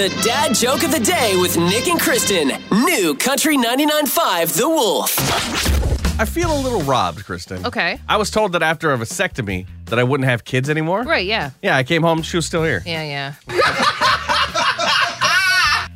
The dad joke of the day with Nick and Kristen. New Country 99.5 The Wolf. I feel a little robbed, Kristen. Okay. I was told that after a vasectomy that I wouldn't have kids anymore. Right, yeah. Yeah, I came home, she was still here. Yeah, yeah.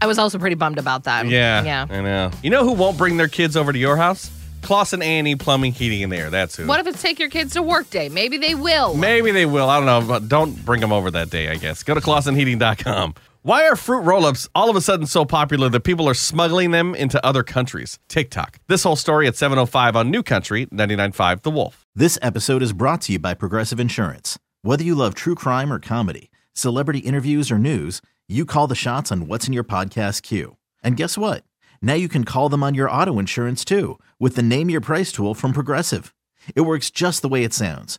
I was also pretty bummed about that. Yeah. Yeah. I know. You know who won't bring their kids over to your house? Clausen Annie Plumbing, Heating, and Air. That's who. What if it's take your kids to work day? Maybe they will. Maybe they will. I don't know, but don't bring them over that day, I guess. Go to ClausenHeating.com. Why are fruit roll ups all of a sudden so popular that people are smuggling them into other countries? TikTok. This whole story at 7.05 on New Country, 99.5 The Wolf. This episode is brought to you by Progressive Insurance. Whether you love true crime or comedy, celebrity interviews or news, you call the shots on what's in your podcast queue. And guess what? Now you can call them on your auto insurance too with the Name Your Price tool from Progressive. It works just the way it sounds.